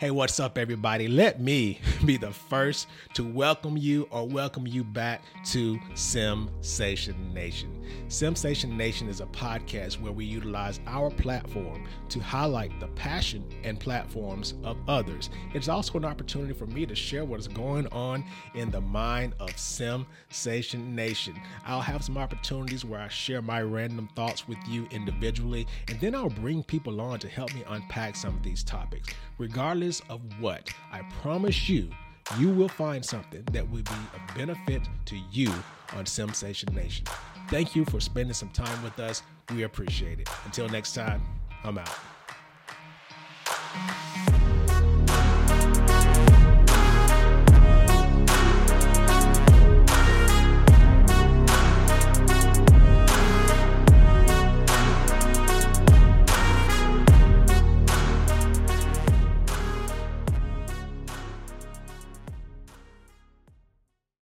Hey, what's up, everybody? Let me be the first to welcome you or welcome you back to Simsation Nation. Simsation Nation is a podcast where we utilize our platform to highlight the passion and platforms of others. It's also an opportunity for me to share what is going on in the mind of Simsation Nation. I'll have some opportunities where I share my random thoughts with you individually, and then I'll bring people on to help me unpack some of these topics. Regardless of what, I promise you, you will find something that will be a benefit to you on Simsation Nation. Thank you for spending some time with us. We appreciate it. Until next time, I'm out.